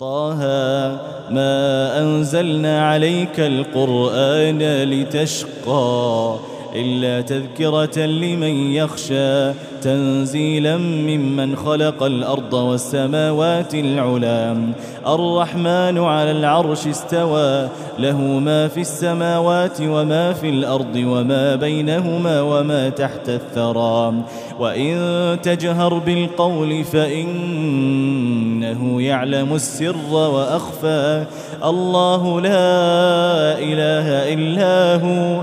طه ما أنزلنا عليك القرآن لتشقى. إلا تذكرة لمن يخشى تنزيلا ممن خلق الأرض والسماوات العلام الرحمن على العرش استوى له ما في السماوات وما في الأرض وما بينهما وما تحت الثرى. وإن تجهر بالقول فإنه يعلم السر وأخفى. الله لا إله إلا هو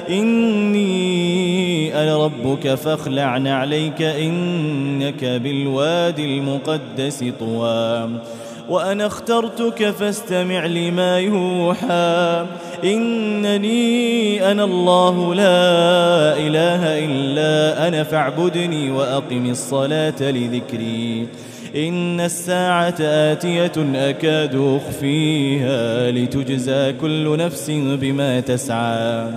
إني أنا ربك فاخلع عليك إنك بالوادي المقدس طوى. وأنا اخترتك فاستمع لما يوحى. إنني أنا الله لا إله إلا أنا فاعبدني وأقم الصلاة لذكري. إن الساعة آتية أكاد أخفيها لتجزى كل نفس بما تسعى.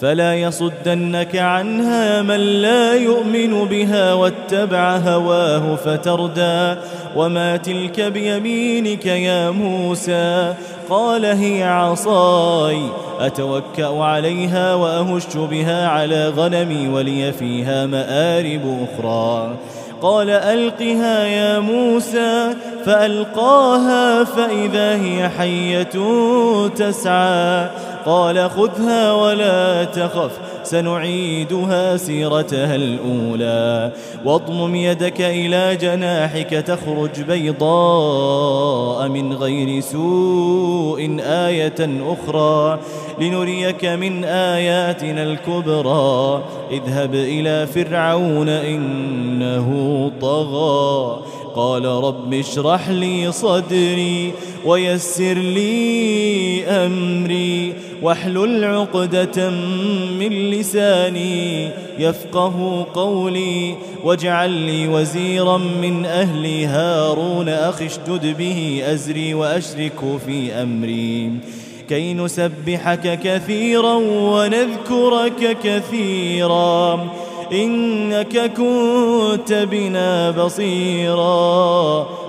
فلا يصدنك عنها من لا يؤمن بها واتبع هواه فتردى وما تلك بيمينك يا موسى قال هي عصاي أتوكأ عليها وأهش بها على غنمي ولي فيها مآرب أخرى قال ألقها يا موسى فألقاها فإذا هي حية تسعى. قال خذها ولا تخف سنعيدها سيرتها الأولى. واضمم يدك إلى جناحك تخرج بيضاء من غير سوء آية أخرى. لنريك من آياتنا الكبرى. اذهب إلى فرعون إنه طغى. قال رب اشرح لي صدري. ويسر لي أمري واحلل عقدة من لساني يفقه قولي واجعل لي وزيرا من أهلي. هارون أخي اشدد به أزري وأشرك في أمري. كي نسبحك كثيرا ونذكرك كثيرا إنك كنت بنا بصيرا.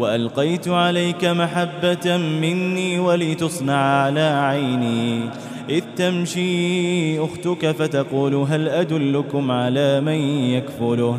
وألقيت عليك محبة مني ولتصنع على عيني. إذ تمشي أختك فتقول هل أدلكم على من يكفله؟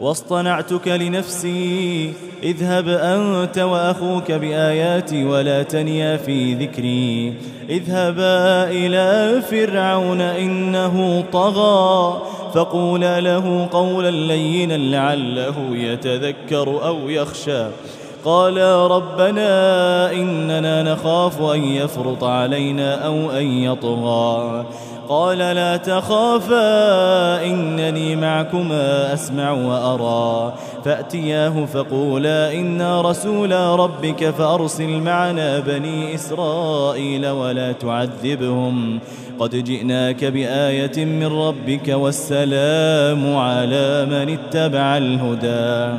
واصطنعتك لنفسي اذهب أنت وأخوك بآياتي ولا تنيا في ذكري. اذهبا إلى فرعون إنه طغى فقولا له قولا لينا لعله يتذكر أو يخشى. قال ربنا إننا نخاف أن يفرط علينا أو أن يطغى. قال لا تخافا إنني معكما أسمع وأرى. فأتياه فقولا إنا رسولا ربك فأرسل معنا بني إسرائيل ولا تعذبهم. قد جئناك بآية من ربك والسلام على من اتبع الهدى.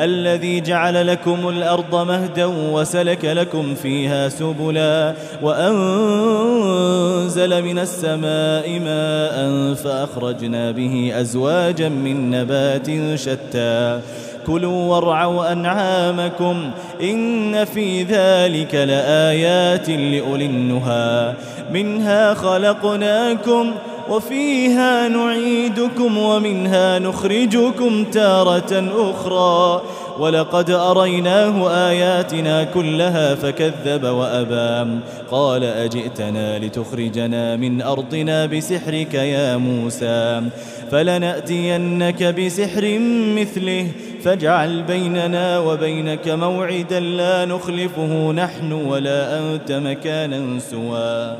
الذي جعل لكم الأرض مهدا وسلك لكم فيها سبلا وأنزل من السماء ماء فأخرجنا به أزواجا من نبات شتى. كلوا وارعوا أنعامكم إن في ذلك لآيات لأولي النهى. منها خلقناكم وفيها نعيدكم ومنها نخرجكم تارة أخرى. ولقد أريناه آياتنا كلها فكذب وأبام قال أجئتنا لتخرجنا من أرضنا بسحرك يا موسى. فلنأتينك بسحر مثله. فاجعل بيننا وبينك موعدا لا نخلفه نحن ولا أنت مكانا سوى.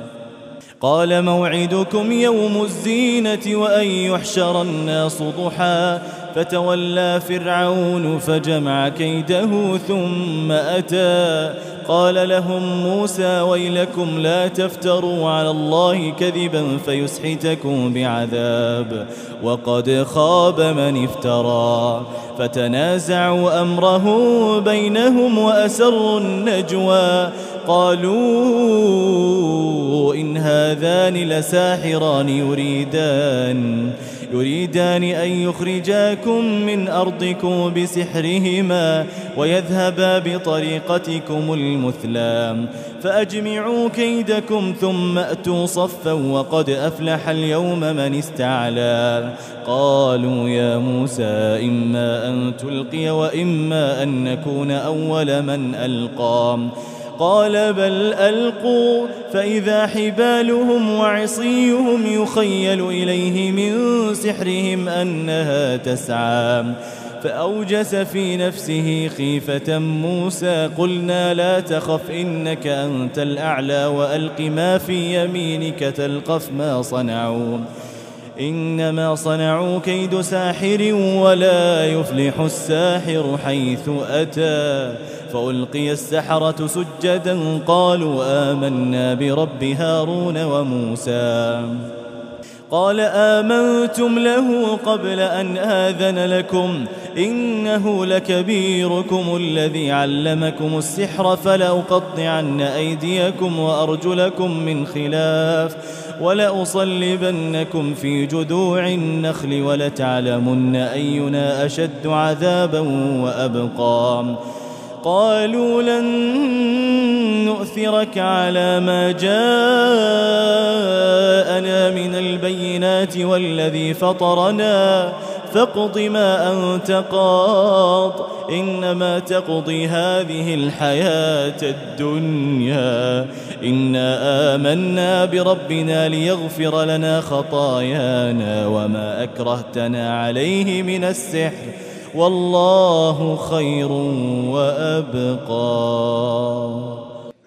قال موعدكم يوم الزينة وأن يحشر الناس ضحى فتولى فرعون فجمع كيده ثم أتى. قال لهم موسى ويلكم لا تفتروا على الله كذبا فيسحتكم بعذاب وقد خاب من افترى. فتنازعوا أمره بينهم وأسروا النجوى. قالوا هذان لساحران يريدان يريدان أن يخرجاكم من أرضكم بسحرهما ويذهبا بطريقتكم المثلى. فأجمعوا كيدكم ثم أتوا صفا وقد أفلح اليوم من استعلى. قالوا يا موسى إما أن تلقي وإما أن نكون أول من ألقى. قال بل ألقوا فإذا حبالهم وعصيهم يخيل إليه من سحرهم أنها تسعى. فأوجس في نفسه خيفة موسى قلنا لا تخف إنك أنت الأعلى وألق ما في يمينك تلقف ما صنعوا. إنما صنعوا كيد ساحر ولا يفلح الساحر حيث أتى. فألقي السحرة سجدا قالوا آمنا برب هارون وموسى. قال آمنتم له قبل أن آذن لكم إنه لكبيركم الذي علمكم السحر فلأقطعن أيديكم وأرجلكم من خلاف ولأصلبنكم في جذوع النخل ولتعلمن أينا أشد عذابا وأبقى. قالوا لن نؤثرك على ما جاءنا من البينات والذي فطرنا. فاقض ما أنت قاض إنما تقضي هذه الحياة الدنيا. إنا آمنا بربنا ليغفر لنا خطايانا وما أكرهتنا عليه من السحر. والله خير وأبقى.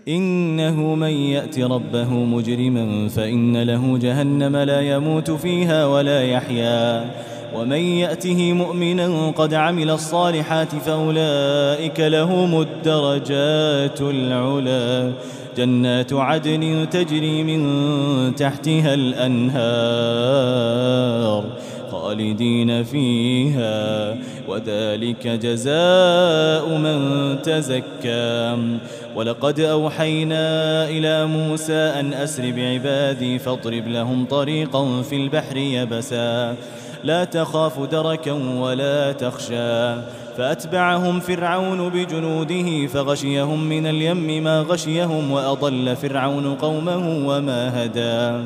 إنه من يأت ربه مجرما فإن له جهنم لا يموت فيها ولا يحيا. ومن يأته مؤمنا قد عمل الصالحات فأولئك لهم الدرجات العلا. جنات عدن تجري من تحتها الأنهار. خالدين فيها وذلك جزاء من تزكى. ولقد أوحينا إلى موسى أن أسر بعبادي فاضرب لهم طريقا في البحر يبسا. لا تخاف دركا ولا تخشى. فأتبعهم فرعون بجنوده فغشيهم من اليم ما غشيهم وأضل فرعون قومه وما هدى.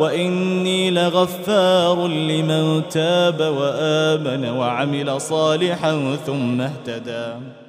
وإني لغفار لمن تاب وآمن وعمل صالحا ثم اهتدى.